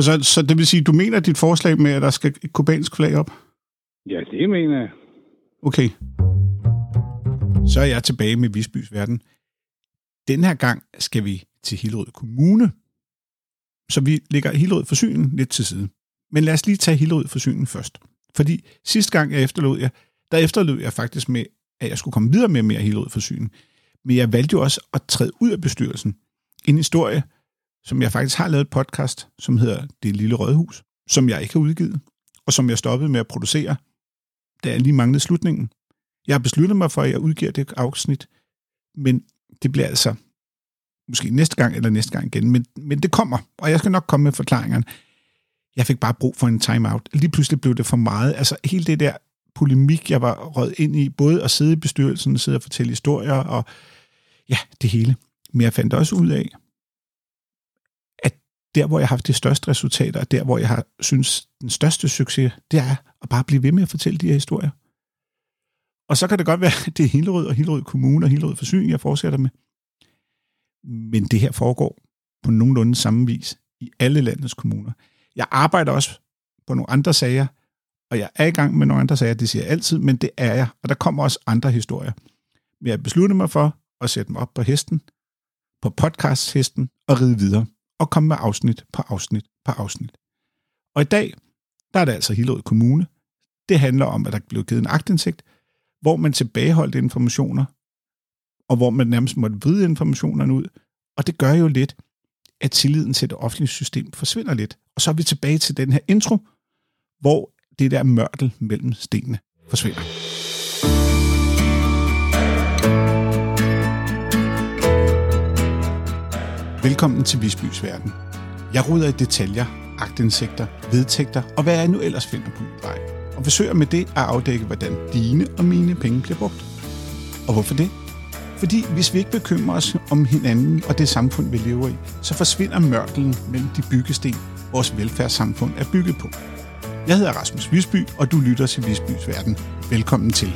Og så, så det vil sige, du mener dit forslag med, at der skal et kubansk flag op? Ja, det mener jeg. Okay. Så er jeg tilbage med Visbys Verden. Den her gang skal vi til Hillerød Kommune. Så vi lægger Hillerød Forsyningen lidt til side. Men lad os lige tage Hillerød Forsyningen først. Fordi sidste gang jeg efterlod jer, der efterlod jeg faktisk med, at jeg skulle komme videre med mere Hillerød Forsyning. Men jeg valgte jo også at træde ud af bestyrelsen. En historie, som jeg faktisk har lavet et podcast, som hedder Det Lille Rødhus, som jeg ikke har udgivet, og som jeg stoppede med at producere, da jeg lige manglede slutningen. Jeg har besluttet mig for, at jeg udgiver det afsnit, men det bliver altså måske næste gang eller næste gang igen, men, men det kommer, og jeg skal nok komme med forklaringerne. Jeg fik bare brug for en timeout. Lige pludselig blev det for meget. Altså hele det der polemik, jeg var rødt ind i, både at sidde i bestyrelsen, sidde og fortælle historier, og ja, det hele. Men jeg fandt også ud af, der, hvor jeg har haft de største resultater, der, hvor jeg har synes den største succes, det er at bare blive ved med at fortælle de her historier. Og så kan det godt være, at det er Hillerød og Hillerød Kommune og Hillerød Forsyning, jeg fortsætter med. Men det her foregår på nogenlunde samme vis i alle landets kommuner. Jeg arbejder også på nogle andre sager, og jeg er i gang med nogle andre sager, det siger jeg altid, men det er jeg, og der kommer også andre historier. Men jeg besluttede mig for at sætte mig op på hesten, på podcasthesten og ride videre, og komme med afsnit på afsnit på afsnit. Og i dag, der er det altså Hillerød Kommune. Det handler om, at der blev givet en agtindsigt, hvor man tilbageholdt informationer, og hvor man nærmest måtte vride informationerne ud. Og det gør jo lidt, at tilliden til det offentlige system forsvinder lidt. Og så er vi tilbage til den her intro, hvor det der mørtel mellem stenene forsvinder. Velkommen til Visbys Verden. Jeg ruder i detaljer, agtindsigter, vedtægter og hvad jeg nu ellers finder på min vej. Og forsøger med det at afdække, hvordan dine og mine penge bliver brugt. Og hvorfor det? Fordi hvis vi ikke bekymrer os om hinanden og det samfund, vi lever i, så forsvinder mørkelen mellem de byggesten, vores velfærdssamfund er bygget på. Jeg hedder Rasmus Visby, og du lytter til Visbys Verden. Velkommen til.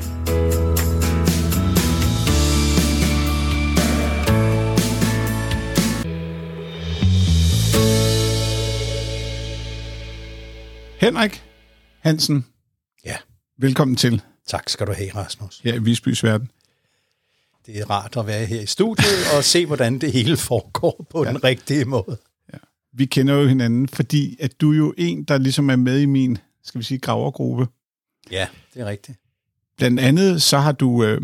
Henrik Hansen. Ja. Velkommen til. Tak skal du have, Rasmus. Her i Visbys Verden. Det er rart at være her i studiet og se, hvordan det hele foregår på ja. den rigtige måde. Ja. Vi kender jo hinanden, fordi at du er jo en, der ligesom er med i min, skal vi sige, gravergruppe. Ja, det er rigtigt. Blandt andet så har du øh,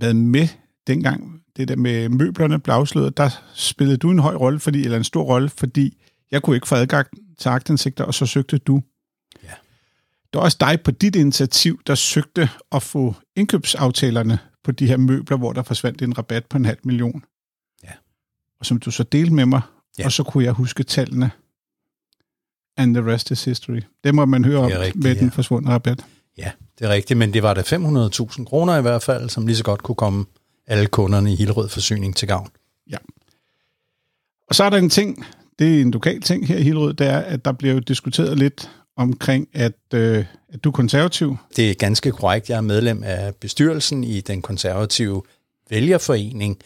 været med dengang, det der med møblerne blev afsløret, der spillede du en høj rolle, fordi, eller en stor rolle, fordi jeg kunne ikke få adgang til agtindsigter, og så søgte du. Ja. Det var også dig på dit initiativ, der søgte at få indkøbsaftalerne på de her møbler, hvor der forsvandt en rabat på en halv million. Ja. Og som du så delte med mig, Ja. og så kunne jeg huske tallene. And the rest is history. Det må man høre om rigtigt, med den ja. forsvundne rabat. Ja, det er rigtigt, men det var da 500.000 kroner i hvert fald, som lige så godt kunne komme alle kunderne i Hillerød Forsyning til gavn. Og så er der en ting, det er en lokal ting her i Hillerød, det er, at der bliver jo diskuteret lidt omkring, at, øh, at du er konservativ. Det er ganske korrekt. Jeg er medlem af bestyrelsen i den konservative vælgerforening,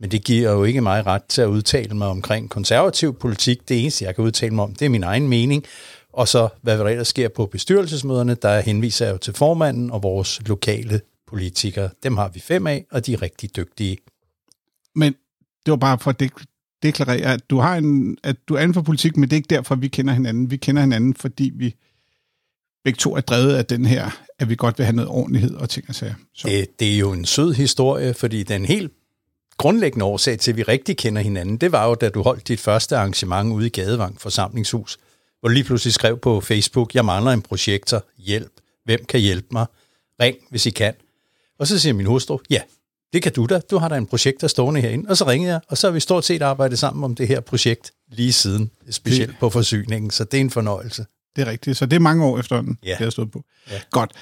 men det giver jo ikke mig ret til at udtale mig omkring konservativ politik. Det eneste, jeg kan udtale mig om, det er min egen mening. Og så, hvad der ellers sker på bestyrelsesmøderne, der henviser jeg jo til formanden og vores lokale politikere. Dem har vi fem af, og de er rigtig dygtige. Men det var bare for at dek- deklarere, at du, har en, at du er inden for politik, men det er ikke derfor, vi kender hinanden. Vi kender hinanden, fordi vi begge to er drevet af den her, at vi godt vil have noget ordentlighed og ting og sager. Så, Det, det er jo en sød historie, fordi den helt grundlæggende årsag til, at vi rigtig kender hinanden, det var jo, da du holdt dit første arrangement ude i Gadevang forsamlingshus, hvor du lige pludselig skrev på Facebook, jeg mangler en projektor, hjælp, hvem kan hjælpe mig, ring, hvis I kan. Og så siger min hustru, ja, det kan du da, du har da en projektor stående herinde. Og så ringede jeg, og så har vi stort set arbejdet sammen om det her projekt lige siden, specielt på forsyningen, så det er en fornøjelse. det er rigtigt. Så det er mange år efterhånden, Ja. det har stået på. Ja. Godt.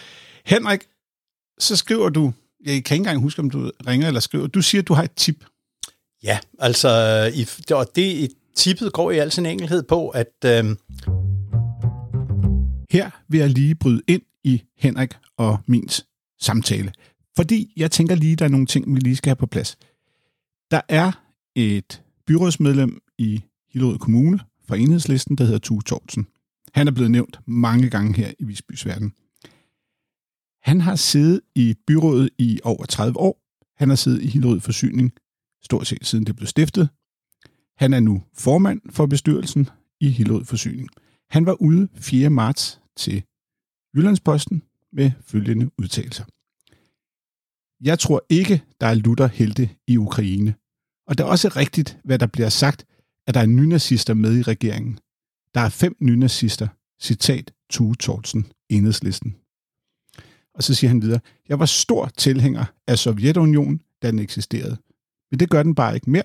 Henrik, så skriver du, jeg kan ikke engang huske, om du ringer eller skriver, du siger, at du har et tip. Ja, altså, i, og det tippet går i al sin enkelhed på, at øh, Her vil jeg lige bryde ind i Henrik og min samtale. Fordi jeg tænker lige, der er nogle ting, vi lige skal have på plads. Der er et byrådsmedlem i Hillerød Kommune fra enhedslisten, der hedder Tue Thorsen. Han er blevet nævnt mange gange her i Visbys Verden. Han har siddet i byrådet i over 30 år. Han har siddet i Hillerød Forsyning stort set siden det blev stiftet. Han er nu formand for bestyrelsen i Hillerød Forsyning. Han var ude 4. marts til Jyllandsposten med følgende udtalelser. Jeg tror ikke, der er lutter helte i Ukraine. Og det er også rigtigt, hvad der bliver sagt, at der er nynazister med i regeringen. Der er fem nynazister. Citat Tue Tortsen, enhedslisten. Og så siger han videre, jeg var stor tilhænger af Sovjetunionen, da den eksisterede. Men det gør den bare ikke mere,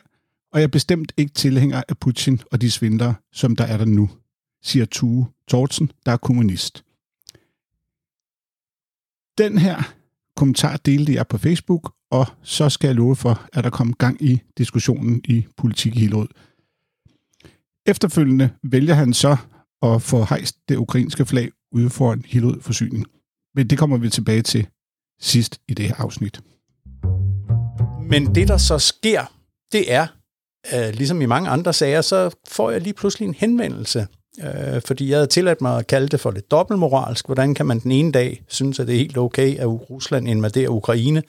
og jeg er bestemt ikke tilhænger af Putin og de svindlere, som der er der nu, siger Tue Tortsen, der er kommunist. Den her kommentar delte jeg på Facebook, og så skal jeg love for, at der kommer gang i diskussionen i politik i Hillerød. Efterfølgende vælger han så at få hejst det ukrainske flag ude foran Hillerød forsyning. Men det kommer vi tilbage til sidst i det her afsnit. Men det, der så sker, det er, øh, ligesom i mange andre sager, så får jeg lige pludselig en henvendelse. Øh, fordi jeg havde tilladt mig at kalde det for lidt dobbeltmoralsk. Hvordan kan man den ene dag synes, at det er helt okay, at Rusland invaderer Ukraine,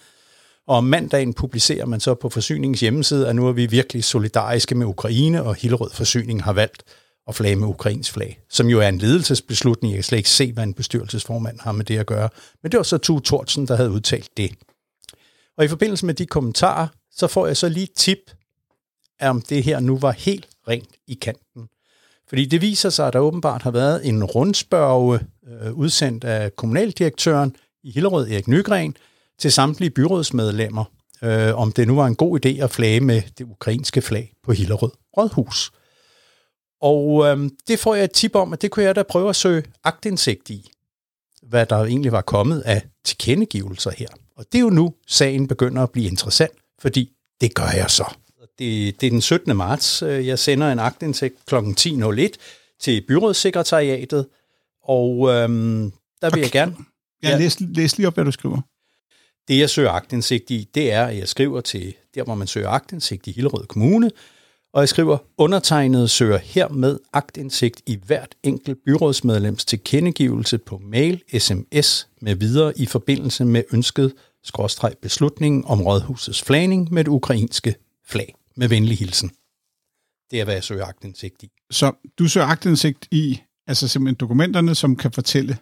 og om mandagen publicerer man så på forsyningens hjemmeside, at nu er vi virkelig solidariske med Ukraine, og Hillerød Forsyning har valgt at flage med ukrains flag, som jo er en ledelsesbeslutning. Jeg kan slet ikke se, hvad en bestyrelsesformand har med det at gøre. Men det var så Tue Thorsen, der havde udtalt det. Og i forbindelse med de kommentarer, så får jeg så lige tip, om det her nu var helt rent i kanten. Fordi det viser sig, at der åbenbart har været en rundspørge øh, udsendt af kommunaldirektøren i Hillerød, Erik Nygren, til samtlige byrådsmedlemmer, øh, om det nu var en god idé at flage med det ukrainske flag på Hillerød Rådhus. Og øh, det får jeg et tip om, at det kunne jeg da prøve at søge agtindsigt i, hvad der egentlig var kommet af tilkendegivelser her. Og det er jo nu, sagen begynder at blive interessant, fordi det gør jeg så. Det, det er den 17. marts. Øh, jeg sender en aktindsigt kl. 10.01 til byrådssekretariatet, og øhm, der vil okay. jeg gerne... Ja, ja. Læs, læs lige op, hvad du skriver. Det, jeg søger agtindsigt i, det er, at jeg skriver til der, hvor man søger agtindsigt i Hillerød Kommune, og jeg skriver, undertegnet søger hermed agtindsigt i hvert enkelt byrådsmedlems tilkendegivelse på mail, sms med videre i forbindelse med ønsket skråstreg beslutningen om rådhusets flagning med det ukrainske flag. Med venlig hilsen. Det er, hvad jeg søger agtindsigt i. Så du søger agtindsigt i, altså simpelthen dokumenterne, som kan fortælle,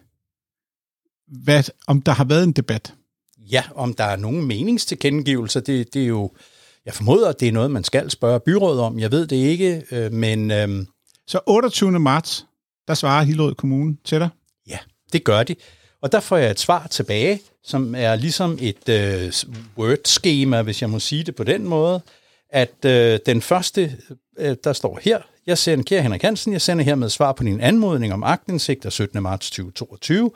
hvad, om der har været en debat? Ja, om der er nogen meningstilkendegivelser, det, det er jo, jeg formoder, at det er noget, man skal spørge byrådet om. Jeg ved det ikke, øh, men... Øh, så 28. marts, der svarer Hillerød Kommune til dig? Ja, det gør de. Og der får jeg et svar tilbage, som er ligesom et øh, Word-schema, hvis jeg må sige det på den måde, at øh, den første, øh, der står her, jeg sender, kære Henrik Hansen, jeg sender hermed svar på din anmodning om agtindsigt af 17. marts 2022.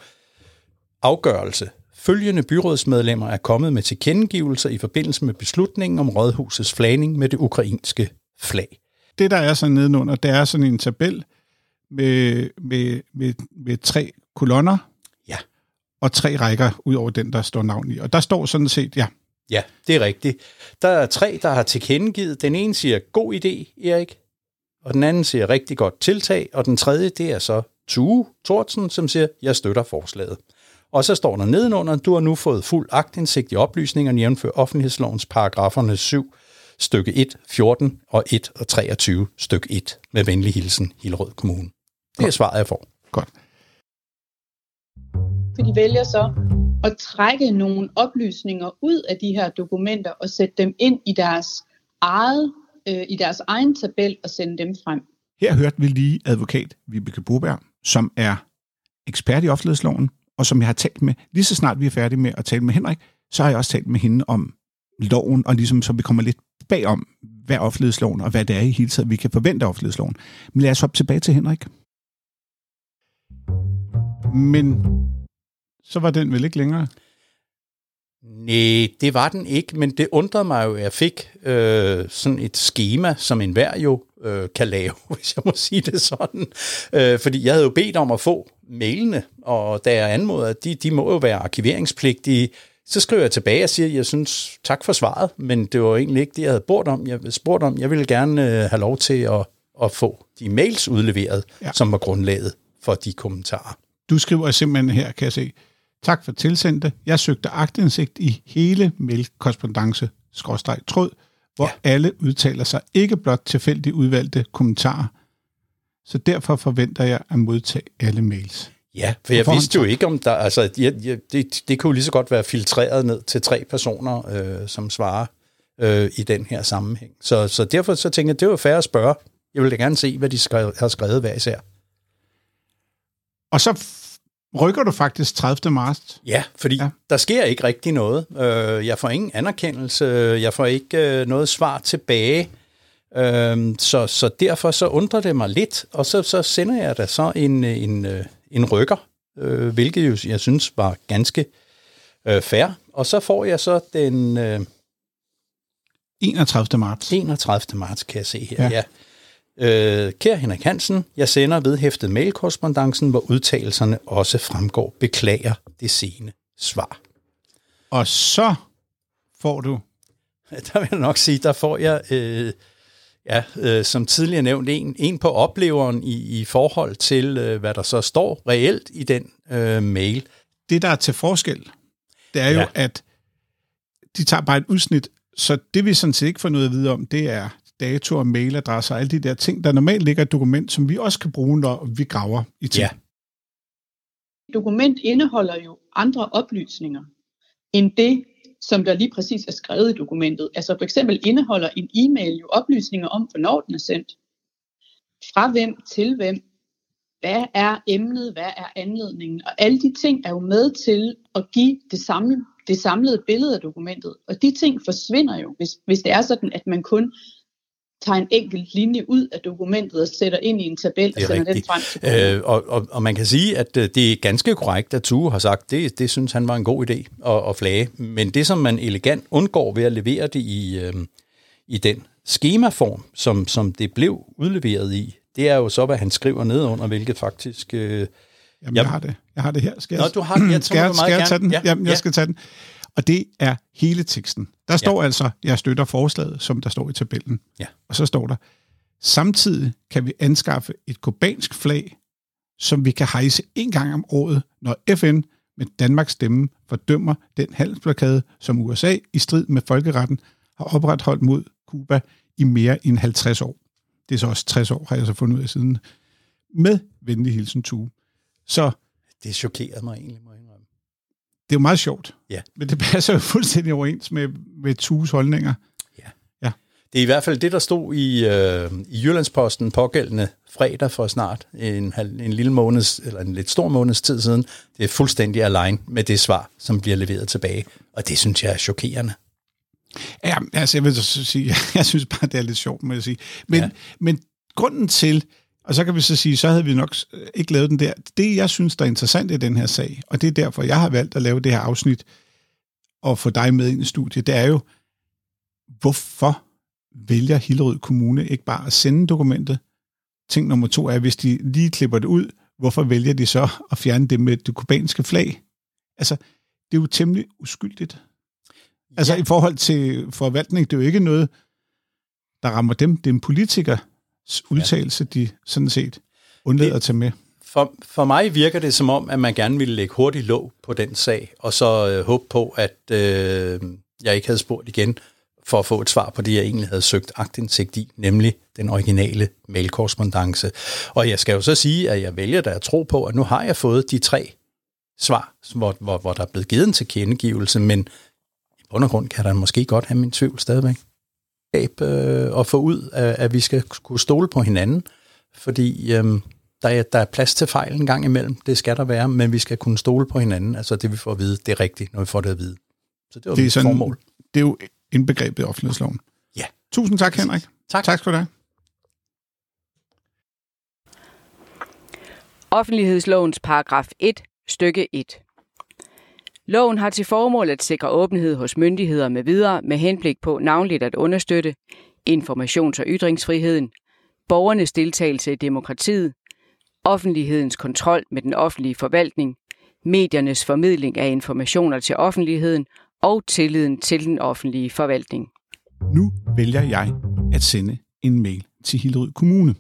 Afgørelse. Følgende byrådsmedlemmer er kommet med tilkendegivelser i forbindelse med beslutningen om rådhusets flagning med det ukrainske flag. Det, der er så nedenunder, det er sådan en tabel med, med, med, med tre kolonner, og tre rækker ud over den, der står navn i. Og der står sådan set, ja. Ja, det er rigtigt. Der er tre, der har tilkendegivet. Den ene siger, god idé, Erik. Og den anden siger, rigtig godt tiltag. Og den tredje, det er så Tue Thorsen, som siger, jeg støtter forslaget. Og så står der nedenunder, du har nu fået fuld agtindsigt i oplysningerne jævnfør offentlighedslovens paragraferne 7, stykke 1, 14 og 1 og 23, stykke 1, med venlig hilsen, Hillerød Kommune. Det er svaret, jeg får. Godt for de vælger så at trække nogle oplysninger ud af de her dokumenter og sætte dem ind i deres eget øh, i deres egen tabel og sende dem frem. Her hørte vi lige advokat Vibeke Boberg, som er ekspert i offentlighedsloven, og som jeg har talt med, lige så snart vi er færdige med at tale med Henrik, så har jeg også talt med hende om loven, og ligesom så vi kommer lidt bagom, hvad offentlighedsloven og hvad det er i hele taget, vi kan forvente af offentlighedsloven. Men lad os hoppe tilbage til Henrik. Men så var den vel ikke længere? Nej, det var den ikke, men det undrede mig jo, at jeg fik øh, sådan et schema, som enhver jo øh, kan lave, hvis jeg må sige det sådan. Øh, fordi jeg havde jo bedt om at få mailene, og da jeg anmoder, at de, de må jo være arkiveringspligtige, så skriver jeg tilbage og siger, at jeg synes, tak for svaret, men det var egentlig ikke det, jeg havde spurgt om. Jeg spurgte om, jeg ville gerne øh, have lov til at, at få de mails udleveret, ja. som var grundlaget for de kommentarer. Du skriver simpelthen her, kan jeg se. Tak for tilsendte. Jeg søgte agtindsigt i hele mailkorrespondence tråd, hvor ja. alle udtaler sig ikke blot tilfældigt udvalgte kommentarer. Så derfor forventer jeg at modtage alle mails. Ja, for jeg vidste jo ikke, om der... Altså, jeg, jeg, det, det kunne jo lige så godt være filtreret ned til tre personer, øh, som svarer øh, i den her sammenhæng. Så, så derfor så tænkte jeg, det var fair at spørge. Jeg ville da gerne se, hvad de skrev, har skrevet hver især. Og så rykker du faktisk 30. marts. Ja, fordi Ja. der sker ikke rigtig noget. Øh, jeg får ingen anerkendelse, jeg får ikke øh, noget svar tilbage. Øh, så, så derfor så undrer det mig lidt, og så, så sender jeg da så en, en, en rykker, hvilket jo jeg synes var ganske fair. Og så får jeg så den øh, 31. marts. 31. marts, kan jeg se her. Ja. Ja. Øh, kære Henrik Hansen, jeg sender vedhæftet mailkorrespondancen, hvor udtalelserne også fremgår. Beklager det sene svar. Og så får du... Der vil jeg nok sige, der får jeg, øh, ja, øh, som tidligere nævnt, en, en på opleveren i, i forhold til, øh, hvad der så står reelt i den øh, mail. Det, der er til forskel, det er jo, Ja. at de tager bare et udsnit, så det vi sådan set ikke får noget at vide om, det er datoer, mailadresser og alle de der ting, der normalt ligger i et dokument, som vi også kan bruge, når vi graver i ting. Ja. dokument indeholder jo andre oplysninger end det, som der lige præcis er skrevet i dokumentet. Altså for eksempel indeholder en e-mail jo oplysninger om, hvornår den er sendt. Fra hvem til hvem. Hvad er emnet? Hvad er anledningen? Og alle de ting er jo med til at give det, samle, det samlede billede af dokumentet. Og de ting forsvinder jo, hvis, hvis det er sådan, at man kun tager en enkelt linje ud af dokumentet og sætter ind i en tabel og er sender den rigtigt. frem til brugeren. Øh, og, og, og man kan sige, at øh, det er ganske korrekt, at Tue har sagt, det, det synes han var en god idé at, at flage. Men det, som man elegant undgår ved at levere det i, øh, i den skemaform, som, som det blev udleveret i, det er jo så, hvad han skriver nedenunder, hvilket faktisk... Øh, Jamen, Jamen. jeg har det. Jeg har det her. Skal jeg, Nå, du har den. Jeg skal, tror, jeg, du skal meget jeg tage gerne- den? Ja, Jamen, jeg ja. skal tage den. Og det er hele teksten. Der står altså, jeg støtter forslaget, som der står i tabellen. Ja. Og så står der, samtidig kan vi anskaffe et kubansk flag, som vi kan hejse en gang om året, når FN med Danmarks stemme fordømmer den handelsblokade, som USA i strid med folkeretten har opretholdt mod Kuba i mere end 50 år. Det er så også 60 år, har jeg så fundet ud af siden. Med venlig hilsen, Tue. Så det chokerede mig egentlig, indrømme. Det er jo meget sjovt. Ja. Men det passer jo fuldstændig overens med, med Tues holdninger. Det er i hvert fald det, der stod i, øh, i Jyllandsposten pågældende fredag for snart en, en lille måneds, eller en lidt stor måneds tid siden. Det er fuldstændig align med det svar, som bliver leveret tilbage. Og det synes jeg er chokerende. Ja, altså jeg vil så sige, jeg synes bare, det er lidt sjovt, må jeg sige. Men, ja. Ja. men grunden til, og så kan vi så sige, så havde vi nok øh, ikke lavet den der. Det, jeg synes, der er interessant i den her sag, og det er derfor, jeg har valgt at lave det her afsnit, og få dig med ind i studiet, det er jo, hvorfor vælger Hillerød Kommune ikke bare at sende dokumentet? Ting nummer to er, hvis de lige klipper det ud, hvorfor vælger de så at fjerne det med det kubanske flag? Altså, det er jo temmelig uskyldigt. Altså ja. i forhold til forvaltning, det er jo ikke noget, der rammer dem. Det er en politikers udtalelse, de sådan set undlader at tage med. For, for mig virker det som om, at man gerne ville lægge hurtigt låg på den sag, og så øh, håbe på, at øh, jeg ikke havde spurgt igen for at få et svar på det, jeg egentlig havde søgt agtindsigt i, nemlig den originale mailkorrespondance. Og jeg skal jo så sige, at jeg vælger da at tro på, at nu har jeg fået de tre svar, hvor, hvor, hvor der er blevet givet en tilkendegivelse, men i bund og grund kan der måske godt have min tvivl stadigvæk. Øh, at få ud, at, at vi skal kunne stole på hinanden, fordi øh, der er, der er plads til fejl en gang imellem, det skal der være, men vi skal kunne stole på hinanden, altså det vi får at vide, det er rigtigt, når vi får det at vide. Så det var Det er, sådan, formål. det er jo indbegrebet i offentlighedsloven. Ja. Tusind tak, Henrik. Tak. Tak skal du have. Offentlighedslovens paragraf 1, stykke 1. Loven har til formål at sikre åbenhed hos myndigheder med videre med henblik på navnligt at understøtte informations- og ytringsfriheden, borgernes deltagelse i demokratiet, offentlighedens kontrol med den offentlige forvaltning, mediernes formidling af informationer til offentligheden og tilliden til den offentlige forvaltning. Nu vælger jeg at sende en mail til Hillerød Kommune.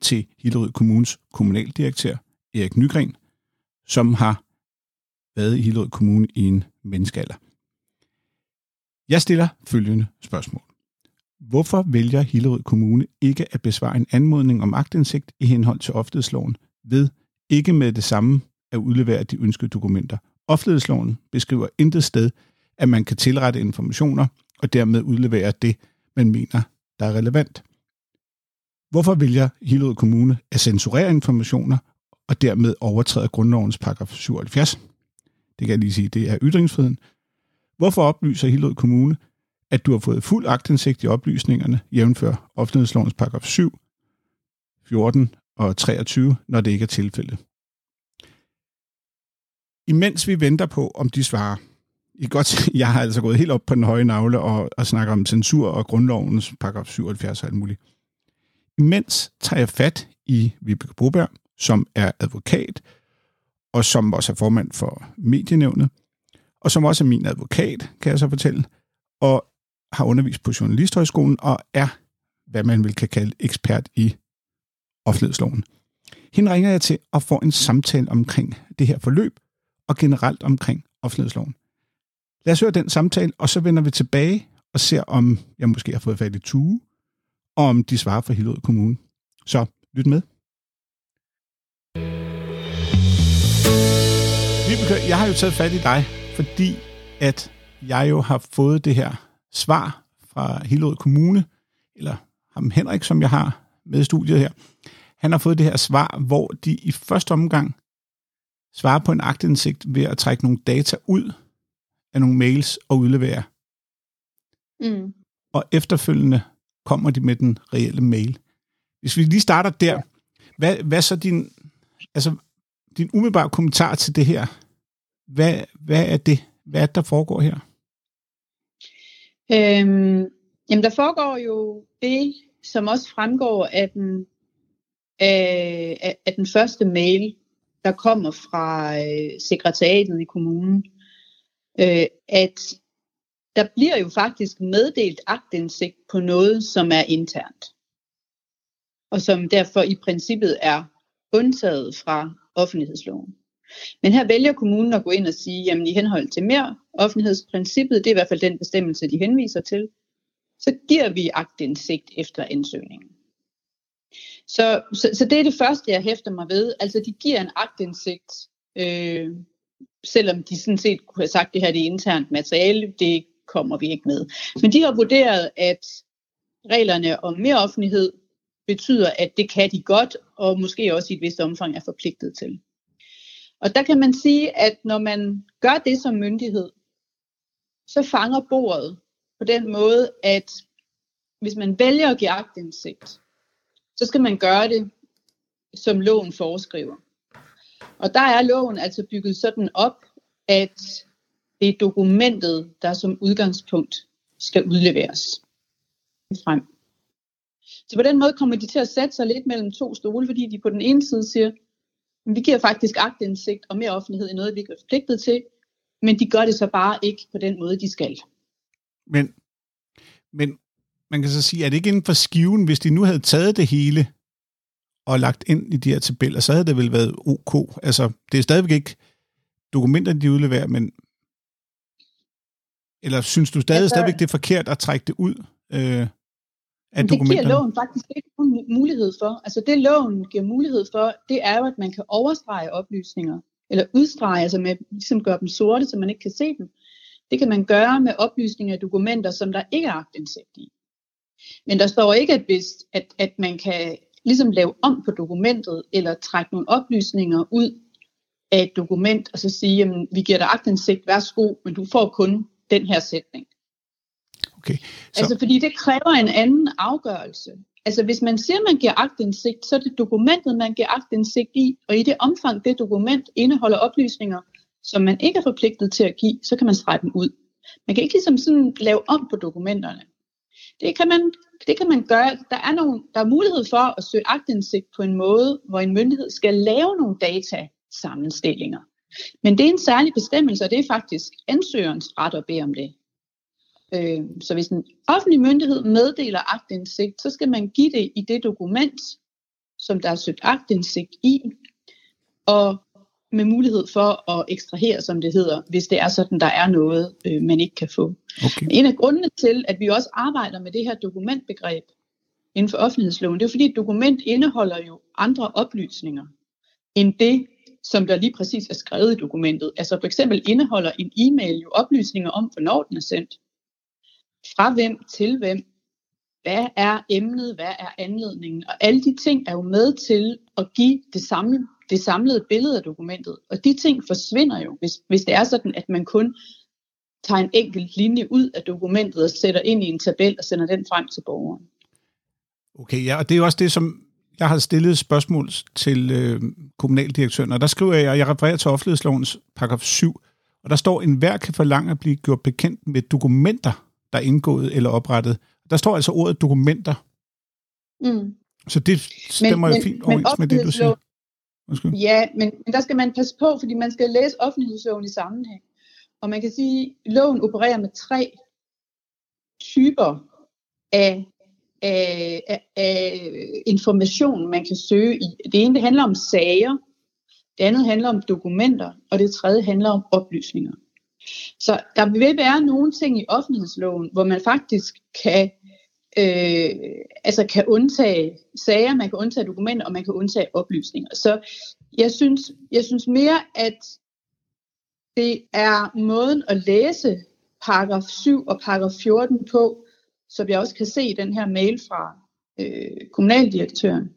til Hillerød Kommunes kommunaldirektør, Erik Nygren, som har været i Hillerød Kommune i en menneskealder. Jeg stiller følgende spørgsmål. Hvorfor vælger Hillerød Kommune ikke at besvare en anmodning om agtindsigt i henhold til offentlighedsloven ved ikke med det samme at udlevere de ønskede dokumenter? Offentlighedsloven beskriver intet sted, at man kan tilrette informationer og dermed udlevere det, man mener, der er relevant. Hvorfor vælger Hillerød Kommune at censurere informationer og dermed overtræde grundlovens paragraf 77? Det kan jeg lige sige, det er ytringsfriheden. Hvorfor oplyser Hillerød Kommune, at du har fået fuld agtindsigt i oplysningerne, jævnfør offentlighedslovens paragraf 7, 14 og 23, når det ikke er tilfældet? Imens vi venter på, om de svarer, i godt, jeg har altså gået helt op på den høje navle og, og snakker om censur og grundlovens paragraf 77 og alt muligt. Imens tager jeg fat i Vibeke Broberg, som er advokat, og som også er formand for medienævnet, og som også er min advokat, kan jeg så fortælle, og har undervist på Journalisthøjskolen og er, hvad man vil kan kalde, ekspert i offentlighedsloven. Hende ringer jeg til og får en samtale omkring det her forløb, og generelt omkring offentlighedsloven. Lad os høre den samtale, og så vender vi tilbage og ser, om jeg måske har fået fat i Tue, og om de svarer for Hillerød Kommune. Så lyt med. Vibeke, jeg har jo taget fat i dig, fordi at jeg jo har fået det her svar fra Hillerød Kommune, eller ham Henrik, som jeg har med i studiet her. Han har fået det her svar, hvor de i første omgang svarer på en agtindsigt ved at trække nogle data ud af nogle mails og udlevere. Mm. Og efterfølgende kommer de med den reelle mail. Hvis vi lige starter der, hvad, hvad så din, altså, din umiddelbare kommentar til det her? Hvad, hvad er det? Hvad er det, der foregår her? Øhm, jamen, der foregår jo det, som også fremgår af den, øh, af, af den første mail, der kommer fra øh, sekretariatet i kommunen, øh, at der bliver jo faktisk meddelt agtindsigt på noget, som er internt. Og som derfor i princippet er undtaget fra offentlighedsloven. Men her vælger kommunen at gå ind og sige, jamen i henhold til mere offentlighedsprincippet, det er i hvert fald den bestemmelse, de henviser til, så giver vi agtindsigt efter ansøgningen. Så, så, så det er det første, jeg hæfter mig ved. Altså de giver en agtindsigt, øh, selvom de sådan set kunne have sagt, at det her det er internt materiale, det kommer vi ikke med. Men de har vurderet, at reglerne om mere offentlighed betyder, at det kan de godt, og måske også i et vist omfang er forpligtet til. Og der kan man sige, at når man gør det som myndighed, så fanger bordet på den måde, at hvis man vælger at give agtindsigt, så skal man gøre det, som loven foreskriver. Og der er loven altså bygget sådan op, at det er dokumentet, der som udgangspunkt skal udleveres frem. Så på den måde kommer de til at sætte sig lidt mellem to stole, fordi de på den ene side siger, vi giver faktisk agtindsigt og mere offentlighed i noget, vi ikke er forpligtet til, men de gør det så bare ikke på den måde, de skal. Men, men man kan så sige, at det ikke inden for skiven, hvis de nu havde taget det hele og lagt ind i de her tabeller, så havde det vel været ok. Altså, det er stadigvæk ikke dokumenter, de udleverer, men eller synes du stadig, altså, stadigvæk, det er forkert at trække det ud øh, af det dokumenterne? Det giver loven faktisk ikke nogen mulighed for. Altså det loven giver mulighed for, det er jo, at man kan overstrege oplysninger, eller udstrege, altså med, ligesom gøre dem sorte, så man ikke kan se dem. Det kan man gøre med oplysninger af dokumenter, som der ikke er agtindsigt i. Men der står ikke, at, hvis, at, at man kan ligesom lave om på dokumentet, eller trække nogle oplysninger ud af et dokument, og så sige, at vi giver dig agtindsigt, værsgo, men du får kun den her sætning. Okay. Så... Altså fordi det kræver en anden afgørelse. Altså hvis man siger, at man giver agtindsigt, så er det dokumentet, man giver agtindsigt i, og i det omfang, det dokument indeholder oplysninger, som man ikke er forpligtet til at give, så kan man strege dem ud. Man kan ikke ligesom sådan lave om på dokumenterne. Det kan man, det kan man gøre. Der er, nogle, der er mulighed for at søge agtindsigt på en måde, hvor en myndighed skal lave nogle datasammenstillinger. Men det er en særlig bestemmelse, og det er faktisk ansøgerens ret at bede om det. Øh, så hvis en offentlig myndighed meddeler agtindsigt, så skal man give det i det dokument, som der er søgt agtindsigt i, og med mulighed for at ekstrahere, som det hedder, hvis det er sådan, der er noget, øh, man ikke kan få. Okay. En af grundene til, at vi også arbejder med det her dokumentbegreb inden for offentlighedsloven, det er fordi et dokument indeholder jo andre oplysninger, end det, som der lige præcis er skrevet i dokumentet. Altså for eksempel indeholder en e-mail jo oplysninger om, hvornår den er sendt, fra hvem til hvem, hvad er emnet, hvad er anledningen, og alle de ting er jo med til at give det, samme det samlede billede af dokumentet. Og de ting forsvinder jo, hvis, hvis det er sådan, at man kun tager en enkelt linje ud af dokumentet og sætter ind i en tabel og sender den frem til borgeren. Okay, ja, og det er jo også det, som jeg har stillet spørgsmål til øh, kommunaldirektøren, og der skriver jeg, at jeg refererer til offentlighedslovens paragraf 7, og der står, en hver kan forlange at blive gjort bekendt med dokumenter, der er indgået eller oprettet. Der står altså ordet dokumenter. Mm. Så det stemmer men, jo fint overens med det, du siger. Undskyld. Ja, men, men der skal man passe på, fordi man skal læse offentlighedsloven i sammenhæng. Og man kan sige, at loven opererer med tre typer af, af, af, af information, man kan søge i. Det ene det handler om sager, det andet handler om dokumenter, og det tredje handler om oplysninger. Så der vil være nogle ting i offentlighedsloven, hvor man faktisk kan, øh, altså kan undtage sager, man kan undtage dokumenter, og man kan undtage oplysninger. Så jeg synes, jeg synes mere, at det er måden at læse paragraf 7 og paragraf 14 på, som jeg også kan se i den her mail fra øh, kommunaldirektøren.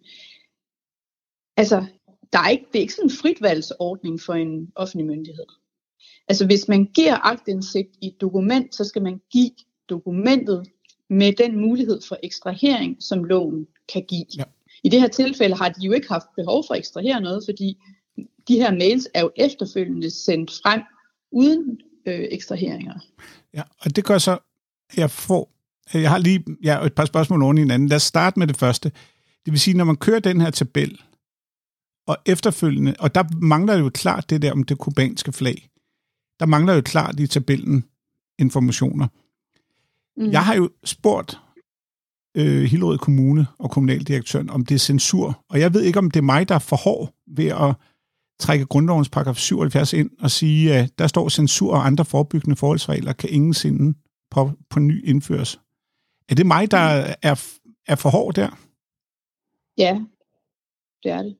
Altså, der er ikke, det er ikke sådan en fritvalgsordning for en offentlig myndighed. Altså hvis man giver agtindsigt i et dokument, så skal man give dokumentet med den mulighed for ekstrahering, som loven kan give. Ja. I det her tilfælde har de jo ikke haft behov for at ekstrahere noget, fordi de her mails er jo efterfølgende sendt frem uden øh, ekstraheringer. Ja, og det gør så, jeg får, jeg har lige ja, et par spørgsmål oven i hinanden. Lad os starte med det første. Det vil sige, når man kører den her tabel, og efterfølgende, og der mangler jo klart det der om det kubanske flag. Der mangler jo klart i tabellen informationer. Mm. Jeg har jo spurgt øh, Hillerød Kommune og kommunaldirektøren, om det er censur, og jeg ved ikke, om det er mig, der er for hård ved at trække grundlovens paragraf 77 ind og sige, at der står censur og andre forebyggende forholdsregler kan ingensinde på, på ny indføres. Er det mig, der mm. er, er for hård der? Ja, det er det.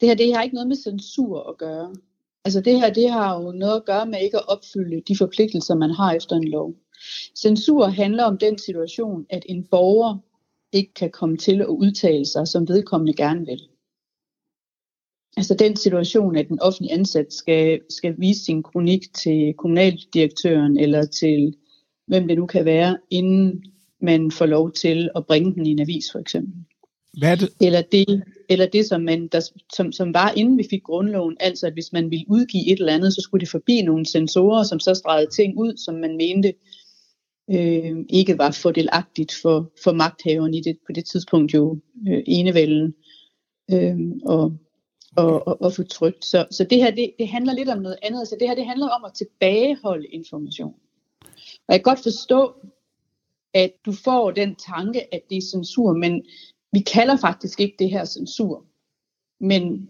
Det her det har ikke noget med censur at gøre. Altså det her, det har jo noget at gøre med ikke at opfylde de forpligtelser, man har efter en lov. Censur handler om den situation, at en borger ikke kan komme til at udtale sig, som vedkommende gerne vil. Altså den situation, at en offentlig ansat skal, skal vise sin kronik til kommunaldirektøren eller til hvem det nu kan være, inden man får lov til at bringe den i en avis for eksempel. Hvad er det? Eller det, eller det som, man, der, som, som var inden vi fik grundloven, altså at hvis man ville udgive et eller andet, så skulle det forbi nogle sensorer, som så stregede ting ud, som man mente øh, ikke var fordelagtigt for, for magthaveren i det, på det tidspunkt jo øh, enevælden øh, og, og, og, og få trygt. Så, så det her, det, det handler lidt om noget andet. Altså det her, det handler om at tilbageholde information. Og jeg kan godt forstå, at du får den tanke, at det er censur, men vi kalder faktisk ikke det her censur. Men,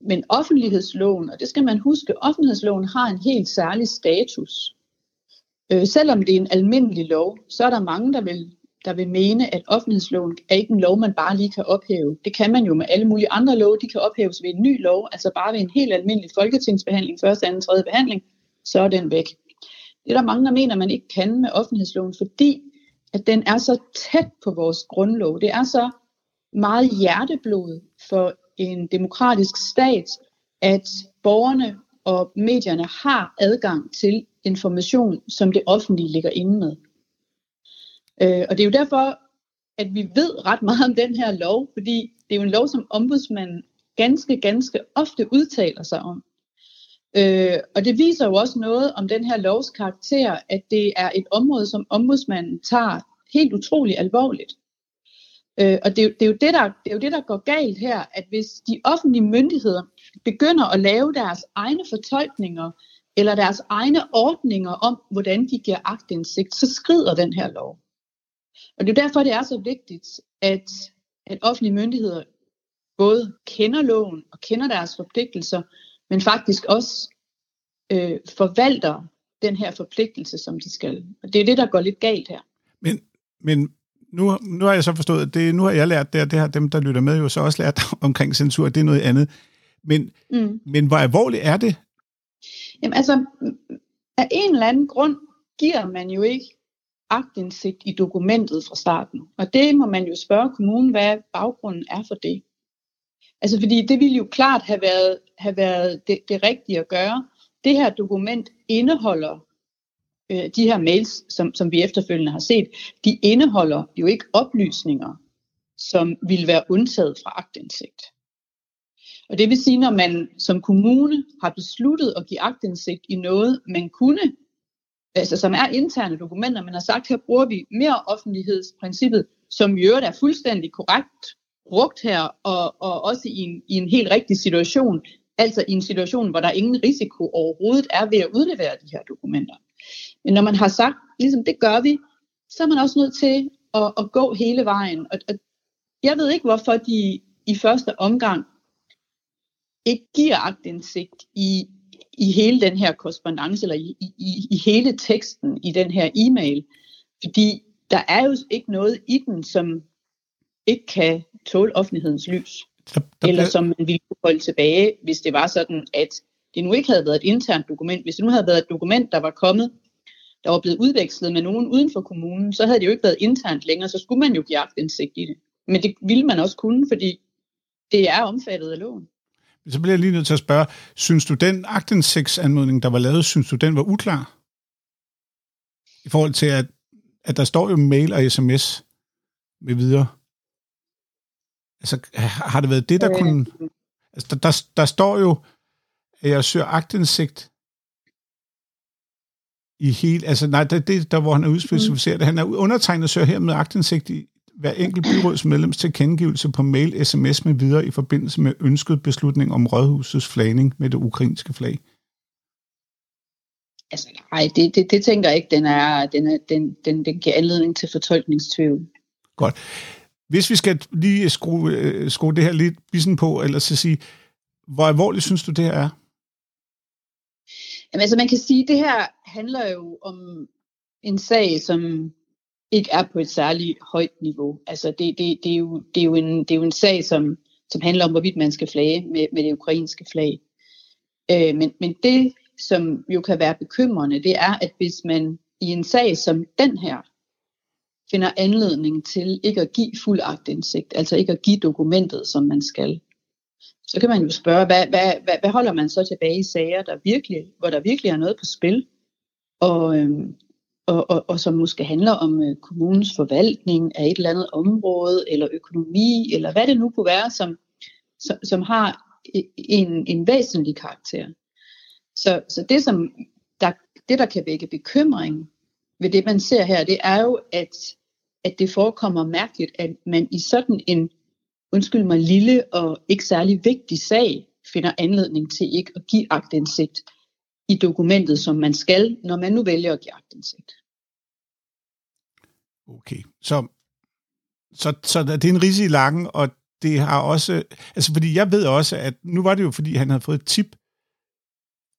men offentlighedsloven, og det skal man huske, offentlighedsloven har en helt særlig status. Øh, selvom det er en almindelig lov, så er der mange, der vil, der vil mene, at offentlighedsloven er ikke en lov, man bare lige kan ophæve. Det kan man jo med alle mulige andre love. De kan ophæves ved en ny lov, altså bare ved en helt almindelig folketingsbehandling, første, anden, tredje behandling, så er den væk. Det er der mange, der mener, man ikke kan med offentlighedsloven, fordi at den er så tæt på vores grundlov. Det er så meget hjerteblod for en demokratisk stat, at borgerne og medierne har adgang til information, som det offentlige ligger inde med. Øh, og det er jo derfor, at vi ved ret meget om den her lov, fordi det er jo en lov, som ombudsmanden ganske, ganske ofte udtaler sig om. Øh, og det viser jo også noget om den her lovs karakter, at det er et område, som ombudsmanden tager helt utrolig alvorligt. Øh, og det det, er jo det, der, det er jo det, der går galt her, at hvis de offentlige myndigheder begynder at lave deres egne fortolkninger, eller deres egne ordninger om, hvordan de giver agtindsigt, så skrider den her lov. Og det er derfor, det er så vigtigt, at at offentlige myndigheder både kender loven og kender deres forpligtelser, men faktisk også øh, forvalter den her forpligtelse, som de skal. Og det er det, der går lidt galt her. Men, men nu, nu har jeg så forstået, at det, nu har jeg lært det, og det har dem, der lytter med, jo så også lært omkring censur, det er noget andet. Men, mm. men hvor alvorligt er det? Jamen altså, af en eller anden grund giver man jo ikke agtindsigt i dokumentet fra starten. Og det må man jo spørge kommunen, hvad baggrunden er for det. Altså fordi det ville jo klart have været, have været det, det rigtige at gøre. Det her dokument indeholder øh, de her mails, som, som vi efterfølgende har set, de indeholder jo ikke oplysninger, som vil være undtaget fra agtindsigt. Og det vil sige, når man som kommune har besluttet at give agtindsigt i noget, man kunne, altså som er interne dokumenter, man har sagt, her bruger vi mere offentlighedsprincippet, som i øvrigt er fuldstændig korrekt brugt her, og, og også i en, i en helt rigtig situation, altså i en situation, hvor der ingen risiko overhovedet er ved at udlevere de her dokumenter. Men når man har sagt, ligesom det gør vi, så er man også nødt til at, at gå hele vejen. Og, og jeg ved ikke, hvorfor de i første omgang ikke giver agtindsigt i, i hele den her korrespondence, eller i, i, i hele teksten i den her e-mail. Fordi der er jo ikke noget i den, som ikke kan tåle offentlighedens lys. Der, der eller som man ville kunne holde tilbage, hvis det var sådan, at det nu ikke havde været et internt dokument. Hvis det nu havde været et dokument, der var kommet, der var blevet udvekslet med nogen uden for kommunen, så havde det jo ikke været internt længere, så skulle man jo give agtindsigt i det. Men det ville man også kunne, fordi det er omfattet af loven. Så bliver jeg lige nødt til at spørge, synes du den aktindsigtsanmodning, der var lavet, synes du den var uklar? I forhold til, at, at der står jo mail og sms med videre. Altså, har det været det, der øh. kunne... Altså, der, der, der står jo, at jeg søger agtindsigt i hele... Altså, nej, det det, der, hvor han er udspecificeret. Mm. Han er undertegnet søger her med agtindsigt i hver enkelt byrådsmedlems tilkendegivelse på mail, sms med videre i forbindelse med ønsket beslutning om rådhusets flagning med det ukrainske flag? Altså nej, det, det, det tænker jeg ikke, den, er, den, er, den, den, den giver anledning til fortolkningstvivl. Godt. Hvis vi skal lige skrue, øh, skrue det her lidt bissen på, eller så sige, hvor alvorligt synes du det her er? Jamen altså man kan sige, at det her handler jo om en sag, som ikke er på et særligt højt niveau. Altså det, det, det, er, jo, det, er, jo en, det er jo en sag, som, som handler om, hvorvidt man skal flage med, med det ukrainske flag. Øh, men, men det, som jo kan være bekymrende, det er, at hvis man i en sag som den her, finder anledning til ikke at give fuld agtindsigt, altså ikke at give dokumentet, som man skal, så kan man jo spørge, hvad, hvad, hvad, hvad holder man så tilbage i sager, der virkelig, hvor der virkelig er noget på spil? Og, øhm, og, og, og som måske handler om øh, kommunens forvaltning af et eller andet område, eller økonomi, eller hvad det nu kunne være, som, som, som har en, en væsentlig karakter. Så, så det, som der, det, der kan vække bekymring ved det, man ser her, det er jo, at, at det forekommer mærkeligt, at man i sådan en, undskyld mig, lille og ikke særlig vigtig sag, finder anledning til ikke at give agtindsigt i dokumentet, som man skal, når man nu vælger at give agtindsigt. Okay, så, så, så det er en risig lang, lakken, og det har også, altså fordi jeg ved også, at nu var det jo, fordi han havde fået et tip,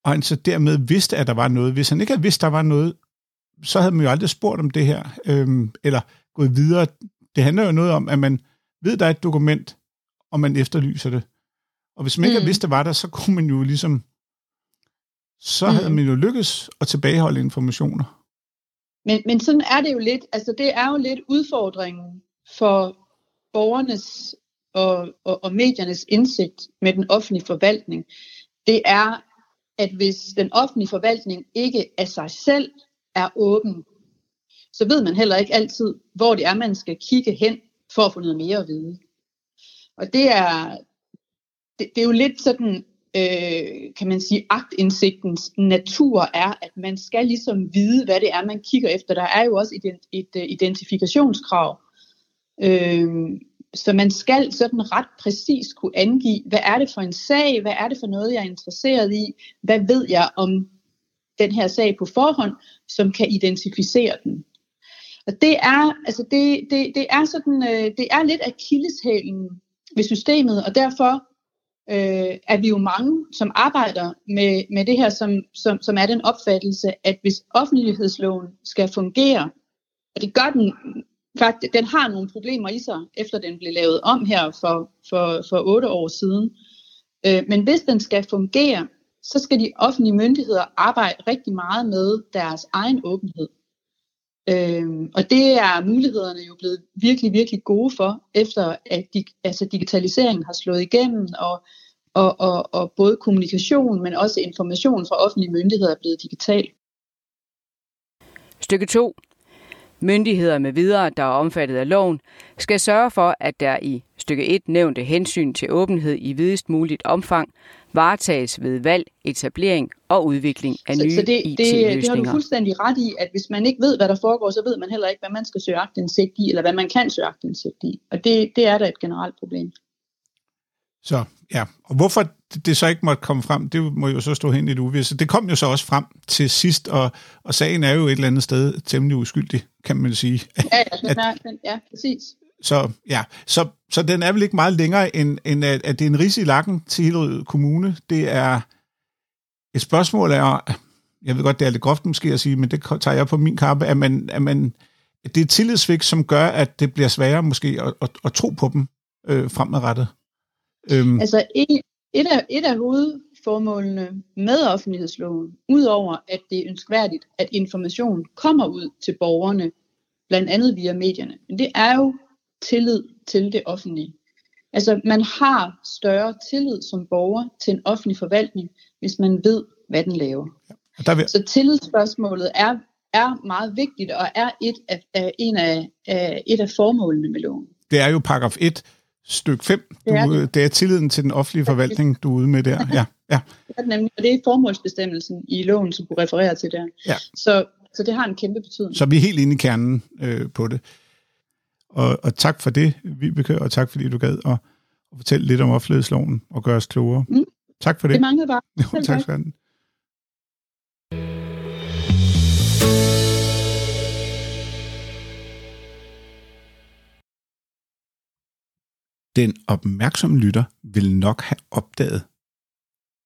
og han så dermed vidste, at der var noget. Hvis han ikke havde vidst, der var noget, så havde man jo aldrig spurgt om det her, øhm, eller gået videre. Det handler jo noget om, at man ved, der er et dokument, og man efterlyser det. Og hvis man ikke mm. havde vidst, der var der, så kunne man jo ligesom så mm. havde man jo lykkes at tilbageholde informationer. Men, men sådan er det jo lidt, altså det er jo lidt udfordringen for borgernes og, og, og mediernes indsigt med den offentlige forvaltning. Det er, at hvis den offentlige forvaltning ikke af sig selv er åben, så ved man heller ikke altid, hvor det er, man skal kigge hen for at få noget mere at vide. Og det er, det, det er jo lidt sådan øh, kan man sige, agtindsigtens natur er, at man skal ligesom vide, hvad det er, man kigger efter. Der er jo også et, et, et identifikationskrav. Øh, så man skal sådan ret præcis kunne angive, hvad er det for en sag, hvad er det for noget, jeg er interesseret i, hvad ved jeg om den her sag på forhånd, som kan identificere den. Og det er, altså det, det, det er sådan, øh, det er lidt af kildeshælen ved systemet, og derfor øh, er vi jo mange, som arbejder med, med det her, som, som, som er den opfattelse, at hvis offentlighedsloven skal fungere, og det gør den faktisk, den har nogle problemer i sig, efter den blev lavet om her for, for, for otte år siden. Øh, men hvis den skal fungere, så skal de offentlige myndigheder arbejde rigtig meget med deres egen åbenhed. Øhm, og det er mulighederne jo blevet virkelig, virkelig gode for, efter at de, altså digitaliseringen har slået igennem, og, og, og, og både kommunikation, men også information fra offentlige myndigheder er blevet digital. Stykke 2. Myndigheder med videre, der er omfattet af loven, skal sørge for, at der i stykke 1 nævnte hensyn til åbenhed i videst muligt omfang varetages ved valg, etablering og udvikling af nye så, så det, IT-løsninger. det, det har du fuldstændig ret i, at hvis man ikke ved, hvad der foregår, så ved man heller ikke, hvad man skal søge agtindsigt i, eller hvad man kan søge agtindsigt i. Og det, det er da et generelt problem. Så ja, og hvorfor det så ikke måtte komme frem, det må jo så stå hen i det uvisse. Det kom jo så også frem til sidst, og, og sagen er jo et eller andet sted temmelig uskyldig, kan man sige. Ja, ja, den er, den, ja præcis. Så ja, så, så den er vel ikke meget længere, end, end at, at det er en ris i lakken til Hillerød Kommune. Det er et spørgsmål er, jeg ved godt, det er lidt groft måske at sige, men det tager jeg på min kappe, at man, at man det er tillidsvigt, som gør, at det bliver sværere måske at, at, at tro på dem øh, fremadrettet. Øhm. Altså et, et, af, et af hovedformålene med offentlighedsloven, udover at det er ønskværdigt, at information kommer ud til borgerne, blandt andet via medierne, men det er jo tillid til det offentlige. Altså man har større tillid som borger til en offentlig forvaltning, hvis man ved, hvad den laver. Ja, der vil... Så tillidsspørgsmålet er, er meget vigtigt og er et af, af, en af, af, et af formålene med loven. Det er jo paragraf 1, stykke 5. Du, det, er det. det er tilliden til den offentlige forvaltning, du er ude med der. Ja, ja. Det er nemlig, og det er formålsbestemmelsen i loven, som du refererer til der. Ja. Så, så det har en kæmpe betydning. Så vi er helt inde i kernen øh, på det. Og, og tak for det, Vibeke, og tak fordi du gad at, at fortælle lidt om offentlighedsloven og gøre os klogere. Mm. Tak for det. Det manglede bare. Jo, tak skal du Den Den opmærksomme lytter vil nok have opdaget,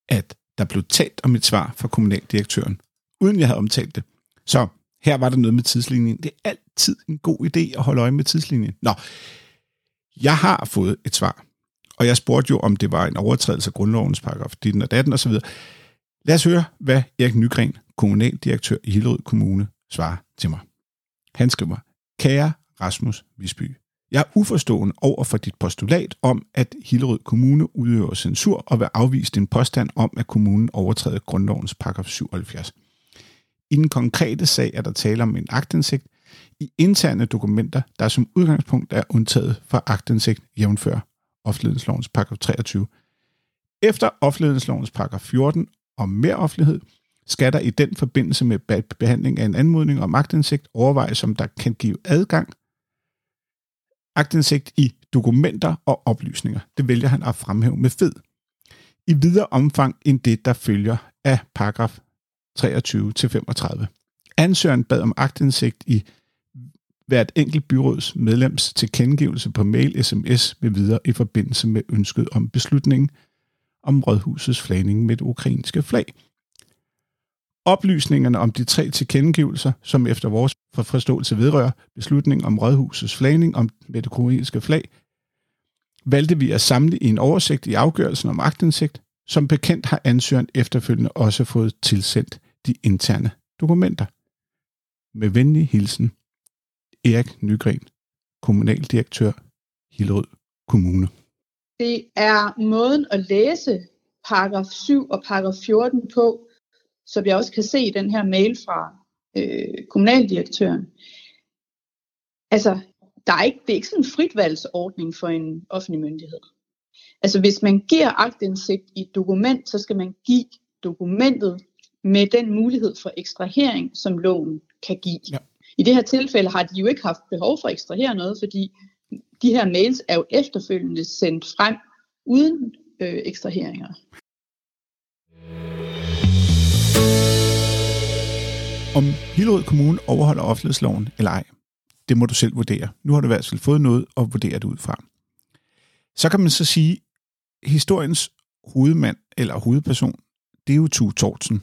at der blev talt om et svar fra kommunaldirektøren, uden jeg havde omtalt det. Så her var der noget med tidslinjen. Det er altid en god idé at holde øje med tidslinjen. Nå, jeg har fået et svar, og jeg spurgte jo, om det var en overtrædelse af grundlovens paragraf 19 og 18 osv. Lad os høre, hvad Erik Nygren, kommunaldirektør i Hillerød Kommune, svarer til mig. Han skriver, Kære Rasmus Visby, jeg er uforstående over for dit postulat om, at Hillerød Kommune udøver censur og vil afvise din påstand om, at kommunen overtræder grundlovens paragraf 77. I den konkrete sag er der tale om en agtindsigt i interne dokumenter, der som udgangspunkt er undtaget fra agtindsigt jævnfør offentlighedslovens paragraf 23. Efter offentlighedslovens paragraf 14 om mere offentlighed, skal der i den forbindelse med behandling af en anmodning om magtindsigt overvejes, om der kan give adgang agtindsigt i dokumenter og oplysninger. Det vælger han at fremhæve med fed. I videre omfang end det, der følger af paragraf 23-35. Ansøgeren bad om agtindsigt i hvert enkelt byråds medlems tilkendegivelse på mail, sms med videre i forbindelse med ønsket om beslutningen om rådhusets flagning med det ukrainske flag. Oplysningerne om de tre tilkendegivelser, som efter vores forståelse vedrører beslutningen om rådhusets flagning om med det koreanske flag, valgte vi at samle i en oversigt i afgørelsen om agtindsigt. Som bekendt har ansøgeren efterfølgende også fået tilsendt de interne dokumenter. Med venlig hilsen, Erik Nygren, kommunaldirektør Hillerød Kommune. Det er måden at læse paragraf 7 og paragraf 14 på, som jeg også kan se i den her mail fra øh, kommunaldirektøren. Altså, der er ikke, det er ikke sådan en fritvalgsordning for en offentlig myndighed. Altså, hvis man giver agtindsigt i et dokument, så skal man give dokumentet med den mulighed for ekstrahering, som loven kan give. Ja. I det her tilfælde har de jo ikke haft behov for at ekstrahere noget, fordi de her mails er jo efterfølgende sendt frem uden øh, ekstraheringer. Om Hillerød Kommune overholder offentlighedsloven eller ej, det må du selv vurdere. Nu har du i hvert fald fået noget at vurdere det ud fra. Så kan man så sige, historiens hovedmand eller hovedperson, det er jo Tue Tortsen.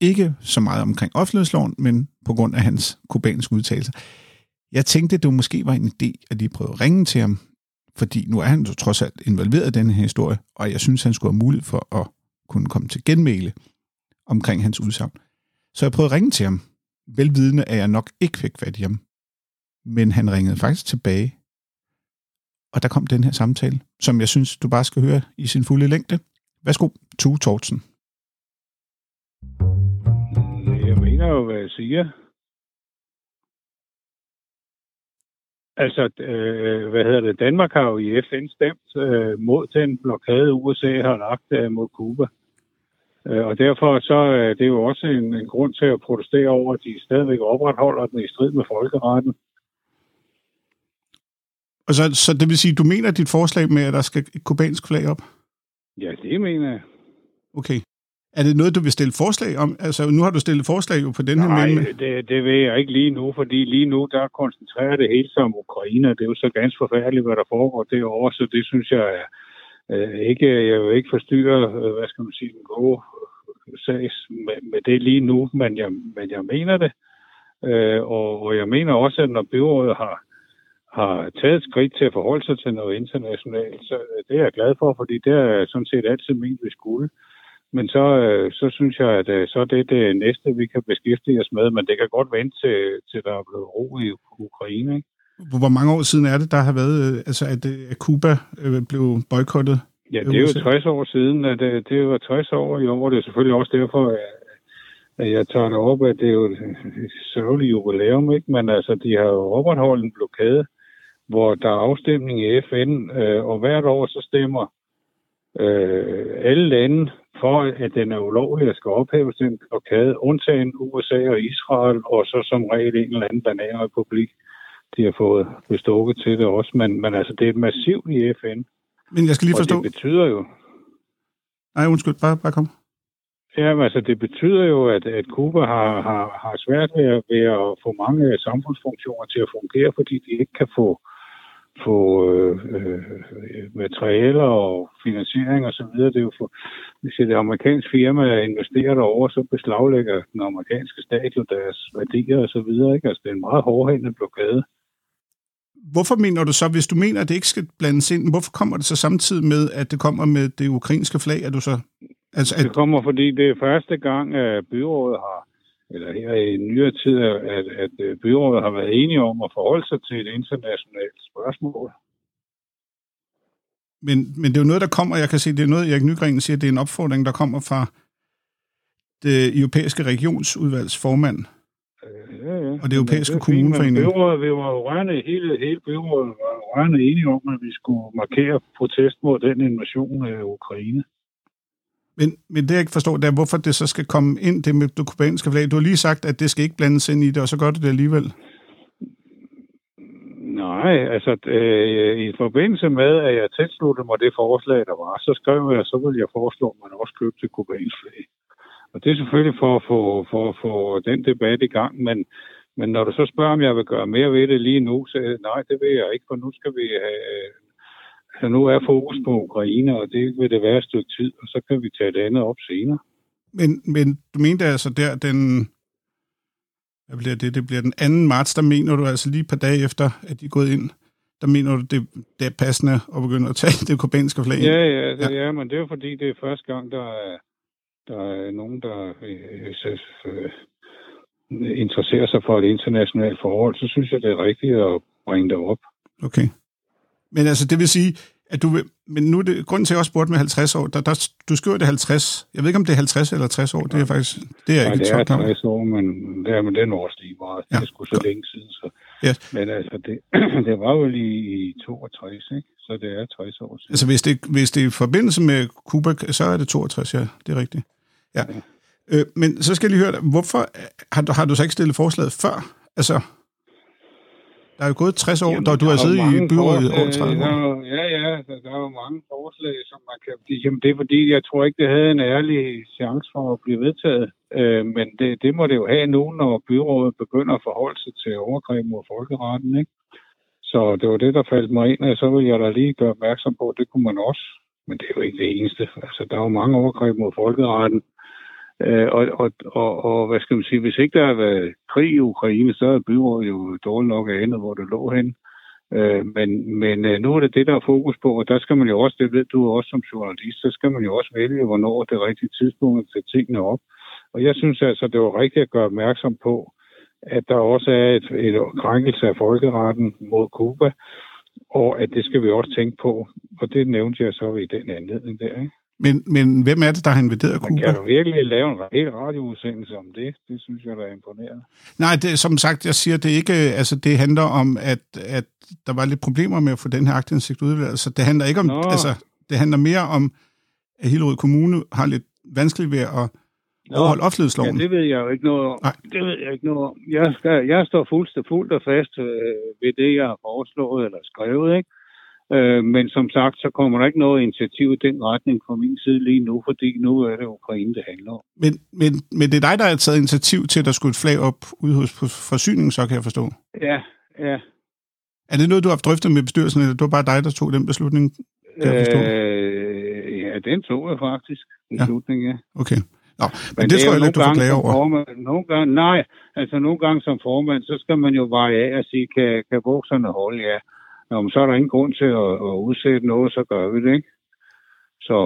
Ikke så meget omkring offentlighedsloven, men på grund af hans kubanske udtalelser. Jeg tænkte, det måske var en idé, at de prøvede at ringe til ham, fordi nu er han jo trods alt involveret i denne her historie, og jeg synes, han skulle have mulighed for at kunne komme til genmæle omkring hans udsagn. Så jeg prøvede at ringe til ham, velvidende at jeg nok ikke fik fat i ham. Men han ringede faktisk tilbage, og der kom den her samtale, som jeg synes, du bare skal høre i sin fulde længde. Værsgo, Tue Tortsen. Jeg mener jo, hvad jeg siger. Altså, øh, hvad hedder det? Danmark har jo i FN stemt øh, mod den blokade, USA har lagt øh, mod Cuba. Øh, og derfor så er øh, det jo også en, en grund til at protestere over, at de stadigvæk opretholder den i strid med folkeretten. Og så, så det vil sige, du mener dit forslag med, at der skal et kubansk flag op? Ja, det mener jeg. Okay. Er det noget, du vil stille forslag om? Altså, nu har du stillet forslag jo på den her Nej, mellem... det, det vil jeg ikke lige nu, fordi lige nu, der koncentrerer det hele sig om Ukraine. Det er jo så ganske forfærdeligt, hvad der foregår derovre, så det synes jeg er øh, ikke, jeg vil ikke forstyrre, øh, hvad skal man sige, den gode sag med, med det lige nu, men jeg, men jeg mener det. Øh, og, og jeg mener også, at når byrådet har, har taget et skridt til at forholde sig til noget internationalt, så øh, det er jeg glad for, fordi det er sådan set altid ment, vi skulle. Men så, øh, så synes jeg, at øh, så er det det næste, vi kan beskæftige os med, men det kan godt vente til, til der er blevet ro i Ukraine. Ikke? Hvor mange år siden er det, der har været, øh, altså at, øh, at Cuba øh, blev boykottet? Ja, det er jo 60 år siden, at det, det var 60 år i år. Det er selvfølgelig også derfor, at jeg tager det op, at det er jo et sørgeligt jubilæum, ikke? Men altså, de har jo opretholdt en blokade, hvor der er afstemning i FN, og hvert år så stemmer øh, alle lande for, at den er ulovlig at skal ophæves den blokade, undtagen USA og Israel, og så som regel en eller anden bananrepublik, de har fået bestukket til det også. Men, men altså, det er massivt i FN. Men jeg skal lige forstå... Og det betyder jo... Nej, undskyld, bare, bare kom. Ja, men altså, det betyder jo, at, at Cuba har, har, har svært ved at, ved at få mange samfundsfunktioner til at fungere, fordi de ikke kan få få øh, øh, materialer og finansiering og så videre. Det er jo for, hvis det amerikanske firma investerer derover, så beslaglægger den amerikanske stat jo deres værdier og så videre. Ikke? Altså, det er en meget hårdhændet blokade. Hvorfor mener du så, hvis du mener, at det ikke skal blandes ind, hvorfor kommer det så samtidig med, at det kommer med det ukrainske flag, at du så... Altså, at... Det kommer, fordi det er første gang, at byrådet har eller her i nyere tid, at, at byrådet har været enige om at forholde sig til et internationalt spørgsmål. Men, men det er jo noget, der kommer, jeg kan se, det er noget, Erik Nygren siger, det er en opfordring, der kommer fra det europæiske regionsudvalgs formand. Ja, ja. Og det europæiske det kommuneforening. Byrådet, vi var rørende, hele, hele byrådet var rørende enige om, at vi skulle markere protest mod den invasion af Ukraine. Men, men det jeg ikke forstår, det er, hvorfor det så skal komme ind, det med det kubanske flag. Du har lige sagt, at det skal ikke blandes ind i det, og så gør det det alligevel. Nej, altså øh, i forbindelse med, at jeg tilsluttede mig det forslag, der var, så skrev jeg, så vil jeg foreslå, at man også køber til kubansk flag. Og det er selvfølgelig for at få, for få den debat i gang, men, men når du så spørger, om jeg vil gøre mere ved det lige nu, så nej, det vil jeg ikke, for nu skal vi have så nu er fokus på Ukraine, og det vil det være et stykke tid, og så kan vi tage det andet op senere. Men, men du mente altså der, den, hvad bliver det, det bliver den 2. marts, der mener du altså lige et par dage efter, at de er gået ind, der mener du, det, det er passende at begynde at tage det kubanske flag Ja, ja, det, ja. ja, men det er fordi, det er første gang, der er, der er nogen, der øh, øh, interesserer sig for et internationalt forhold, så synes jeg, det er rigtigt at bringe det op. Okay. Men altså, det vil sige, at du vil, men nu er det, grunden til, at jeg også spurgte med 50 år, der, der, du skriver det 50. Jeg ved ikke, om det er 50 eller 60 år. Det er faktisk, det er Nej, ikke det er 60 år, men det er med den årstige meget. Ja. Det er sgu så længe siden, så. Ja. Men altså, det, det var jo lige i 62, ikke? Så det er 60 år siden. Altså, hvis det, hvis det er i forbindelse med Cuba, så er det 62, ja. Det er rigtigt. Ja. ja. Øh, men så skal jeg lige høre dig, hvorfor har du, har du så ikke stillet forslaget før? Altså, Der er jo gået 60 år, da du har siddet i byrådet i over 30 år. Ja, ja, der, der er jo mange forslag, som man kan... Jamen, det er fordi, jeg tror ikke, det havde en ærlig chance for at blive vedtaget. Øh, men det, det må det jo have nu, når byrådet begynder at forholde sig til overgreb mod folkeretten, ikke? Så det var det, der faldt mig ind, og så vil jeg da lige gøre opmærksom på, at det kunne man også. Men det er jo ikke det eneste. Altså, der er jo mange overgreb mod folkeretten. Øh, og, og, og, og, hvad skal man sige, hvis ikke der har været krig i Ukraine, så er byrådet jo dårligt nok andet, hvor det lå hen. Øh, men, men øh, nu er det det, der er fokus på, og der skal man jo også, det ved du også som journalist, så skal man jo også vælge, hvornår det rigtige tidspunkt at sætte tingene op. Og jeg synes altså, det var rigtigt at gøre opmærksom på, at der også er et, et krænkelse af folkeretten mod Kuba, og at det skal vi også tænke på. Og det nævnte jeg så i den anledning der, ikke? Men, men hvem er det, der har inviteret Cuba? Men kan du virkelig lave en hel radioudsendelse om det? Det synes jeg, der er imponerende. Nej, det, som sagt, jeg siger, det ikke, altså det handler om, at, at der var lidt problemer med at få den her aktindsigt udvalgt. Så det handler ikke om, Nå. altså det handler mere om, at Hillerød Kommune har lidt vanskeligt ved at Nå. overholde offentlighedsloven. Ja, det ved jeg jo ikke noget om. Nej. Det ved jeg ikke noget om. Jeg, skal, jeg står fuldt, fuldt og fast øh, ved det, jeg har foreslået eller skrevet, ikke? Øh, men som sagt, så kommer der ikke noget initiativ i den retning fra min side lige nu, fordi nu er det Ukraine, det handler om. Men, men, men det er dig, der har taget initiativ til, at der skulle et flag op ude hos forsyningen, så kan jeg forstå? Ja, ja. Er det noget, du har haft drøftet med bestyrelsen, eller det var bare dig, der tog den beslutning? Kan jeg forstå? Øh, ja, den tog jeg faktisk. Beslutning, ja. ja. Okay. Nå, men, men det, det tror jeg lidt, du får klage over. Formand, nogle gange, nej, altså nogle gange som formand, så skal man jo veje af og sige, kan, kan bukserne holde, ja. Nå, men så er der ingen grund til at, at udsætte noget, så gør vi det, ikke? Så,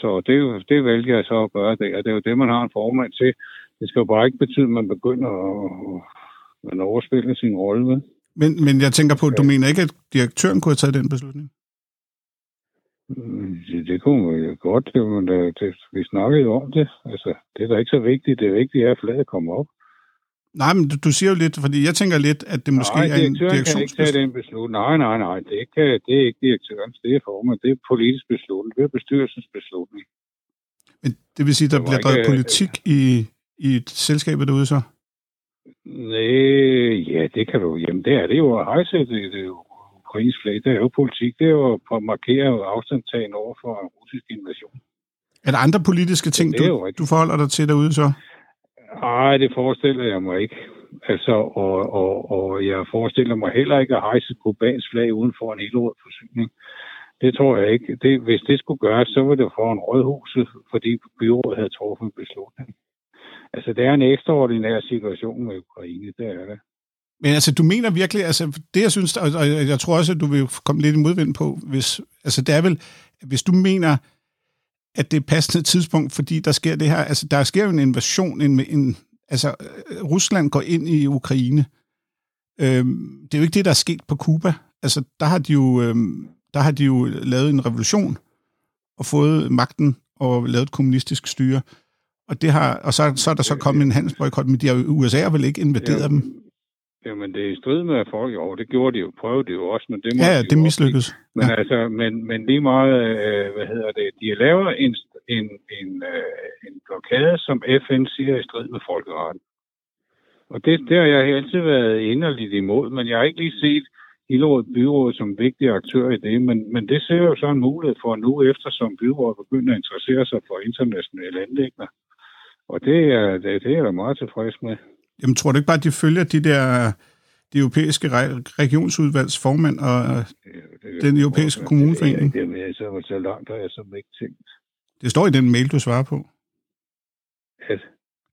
så det, det vælger jeg så at gøre det, og det er jo det, man har en formand til. Det skal jo bare ikke betyde, at man begynder at, at overspille sin rolle med. Men, men jeg tænker på, at du ja. mener ikke, at direktøren kunne have taget den beslutning? Mm, det, det kunne man jo godt, det, men det, det, vi snakkede jo om det. Altså, det er da ikke så vigtigt. Det er vigtigt, at fladet kommer op. Nej, men du, du siger jo lidt, fordi jeg tænker lidt, at det måske nej, er en direktionsbeslutning. kan ikke tage den beslutning. Nej, nej, nej, det er, ikke, det er ikke direktøren, det er formand, det er politisk beslutning, det er bestyrelsens beslutning. Men det vil sige, der bliver drevet politik i, i et selskab derude så? Nej, ja, det kan du. Jamen, det er det jo hejse det, det er jo ukrainsk flag. Det er jo politik. Det er jo at markere afstandtagen over for en russisk invasion. Er der andre politiske ting, du, du forholder dig til derude så? Nej, det forestiller jeg mig ikke. Altså, og, og, og jeg forestiller mig heller ikke at hejse kubansk flag uden for en helåret forsyning. Det tror jeg ikke. Det, hvis det skulle gøres, så var det for en rådhuset, fordi byrådet havde truffet en beslutning. Altså, det er en ekstraordinær situation med Ukraine, det er det. Men altså, du mener virkelig, altså, det jeg synes, og, og jeg tror også, at du vil komme lidt i modvind på, hvis, altså, det er vel, hvis du mener, at det er passende tidspunkt, fordi der sker det her, altså der sker jo en invasion, en, en, altså Rusland går ind i Ukraine. Øhm, det er jo ikke det, der er sket på Kuba. Altså der har de jo, øhm, der har de jo lavet en revolution og fået magten og lavet et kommunistisk styre. Og, det har, og så, så er der så kommet en handelsboykot, men de har, USA har vel ikke invaderet ja, dem? Jamen, det er i strid med folk. Jo, det gjorde de jo. Prøvede de jo også, men det må Ja, de det mislykkedes. Men ja. altså, men, men lige meget, øh, hvad hedder det, de laver en, en, en, øh, en blokade, som FN siger er i strid med folkeretten. Og det, det har jeg altid været inderligt imod, men jeg har ikke lige set Hillerød Byråd som vigtig aktør i det, men, men det ser jo så en mulighed for nu, eftersom byrådet begynder at interessere sig for internationale anlægner. Og det er, det, det er jeg da meget tilfreds med. Jamen, tror du ikke bare, at de følger de der de europæiske regionsudvalgs formand og den europæiske kommuneforening? Det, det, det, så, så langt har jeg så ikke tænkt. Det står i den mail, du svarer på. At?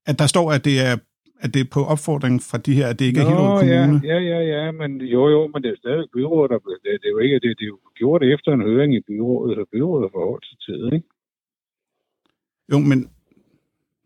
At der står, at det er at det er på opfordring fra de her, at det ikke Nå, er Hillerød Kommune? Ja, ja, ja, ja, men jo, jo, men det er stadig byrådet, der det, det, er jo ikke, det, det er jo gjort efter en høring i byrådet, så byrådet forholdt sig til ikke? Jo, men,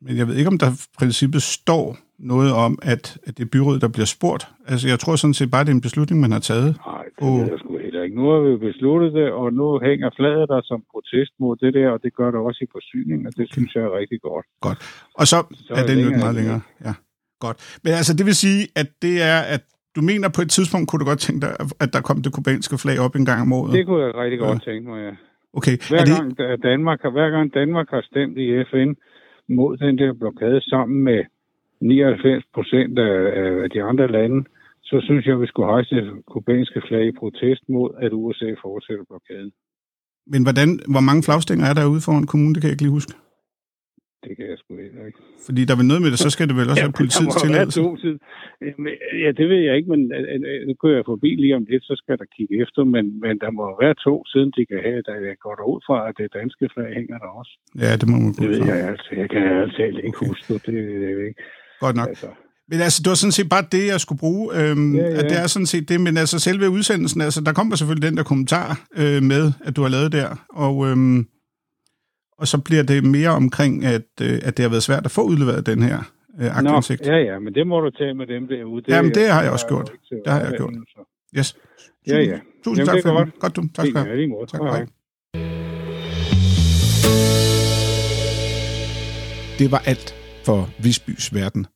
men jeg ved ikke, om der i princippet står noget om, at, at det er byrådet, der bliver spurgt. Altså, jeg tror sådan set bare, det er en beslutning, man har taget. Nej, det og... ved jeg sgu heller ikke. Nu har vi besluttet det, og nu hænger flaget der som protest mod det der, og det gør det også i forsyning, og det okay. synes jeg er rigtig godt. Godt. Og så, så er den jo ikke meget længere. Ja, godt. Men altså, det vil sige, at det er, at du mener på et tidspunkt, kunne du godt tænke dig, at der kom det kubanske flag op en gang om året? Det kunne jeg rigtig godt ja. tænke mig, ja. Okay. Hver, det... gang Danmark, hver gang Danmark har stemt i FN mod den der blokade sammen med 99 procent af, af de andre lande, så synes jeg, at vi skulle hejse det kubanske flag i protest mod, at USA fortsætter blokaden. Men hvordan, hvor mange flagstænger er der ude foran kommunen? Det kan jeg ikke lige huske. Det kan jeg sgu heller ikke. Fordi der er vel noget med det, så skal det vel også have politiets tilladelse. Ja, det ved jeg ikke, men øh, øh, nu kører jeg forbi lige om lidt, så skal der kigge efter, men, men der må være to, siden de kan have, der jeg går ud fra, at det danske flag hænger der også. Ja, det må man gå Det ved jeg altså. Jeg kan altså ikke huske det. Det ved jeg ikke. Godt nok. Altså, Men altså, det var sådan set bare det, jeg skulle bruge. Øhm, Ja, ja, ja. ja. At det er sådan set det, men altså selve udsendelsen, altså der kommer selvfølgelig den der kommentar øh, med, at du har lavet der, og, øhm, og så bliver det mere omkring, at, øh, at det har været svært at få udleveret den her øh, aktindsigt. Nå, ja, ja, men det må du tage med dem derude. Jamen, det har jeg også gjort. Det har jeg gjort. så. Yes. Ja, ja. Tusind Jamen, tak det for det. Godt du. Tak skal du have. Tak, hej. Det var alt for Visbys Verden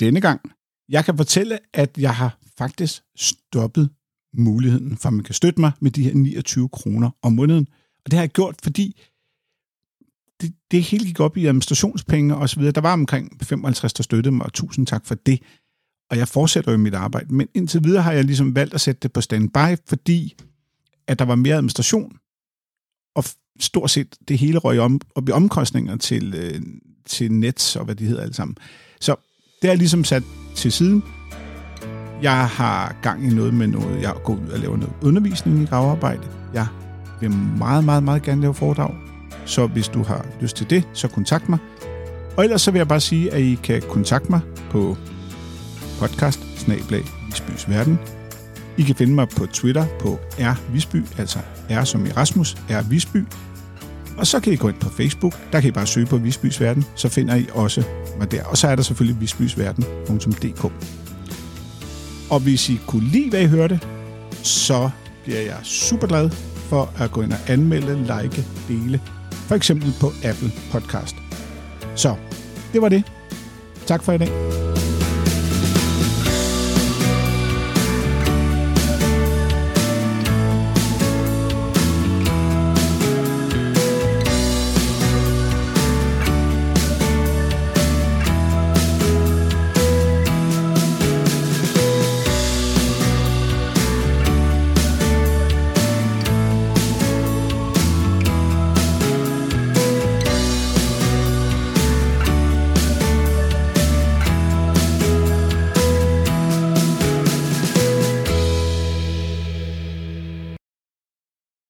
denne gang. Jeg kan fortælle, at jeg har faktisk stoppet muligheden for, at man kan støtte mig med de her 29 kroner om måneden. Og det har jeg gjort, fordi det, det hele gik op i administrationspenge og så videre. Der var omkring 55, der støttede mig, og tusind tak for det. Og jeg fortsætter jo mit arbejde. Men indtil videre har jeg ligesom valgt at sætte det på standby, fordi at der var mere administration, og stort set det hele røg om, op i omkostninger til, øh, til Nets og hvad de hedder alle sammen. Så det er ligesom sat til siden. Jeg har gang i noget med noget. Jeg går ud og laver noget undervisning i gravearbejde. Jeg vil meget, meget, meget gerne lave foredrag. Så hvis du har lyst til det, så kontakt mig. Og ellers så vil jeg bare sige, at I kan kontakte mig på podcast Visbys Verden. I kan finde mig på Twitter på R Visby, altså R som i Rasmus, R Visby. Og så kan I gå ind på Facebook, der kan I bare søge på Visbys Verden, så finder I også mig der. Og så er der selvfølgelig visbysverden.dk. Og hvis I kunne lide, hvad I hørte, så bliver jeg super glad for at gå ind og anmelde, like, dele, for eksempel på Apple Podcast. Så det var det. Tak for i dag.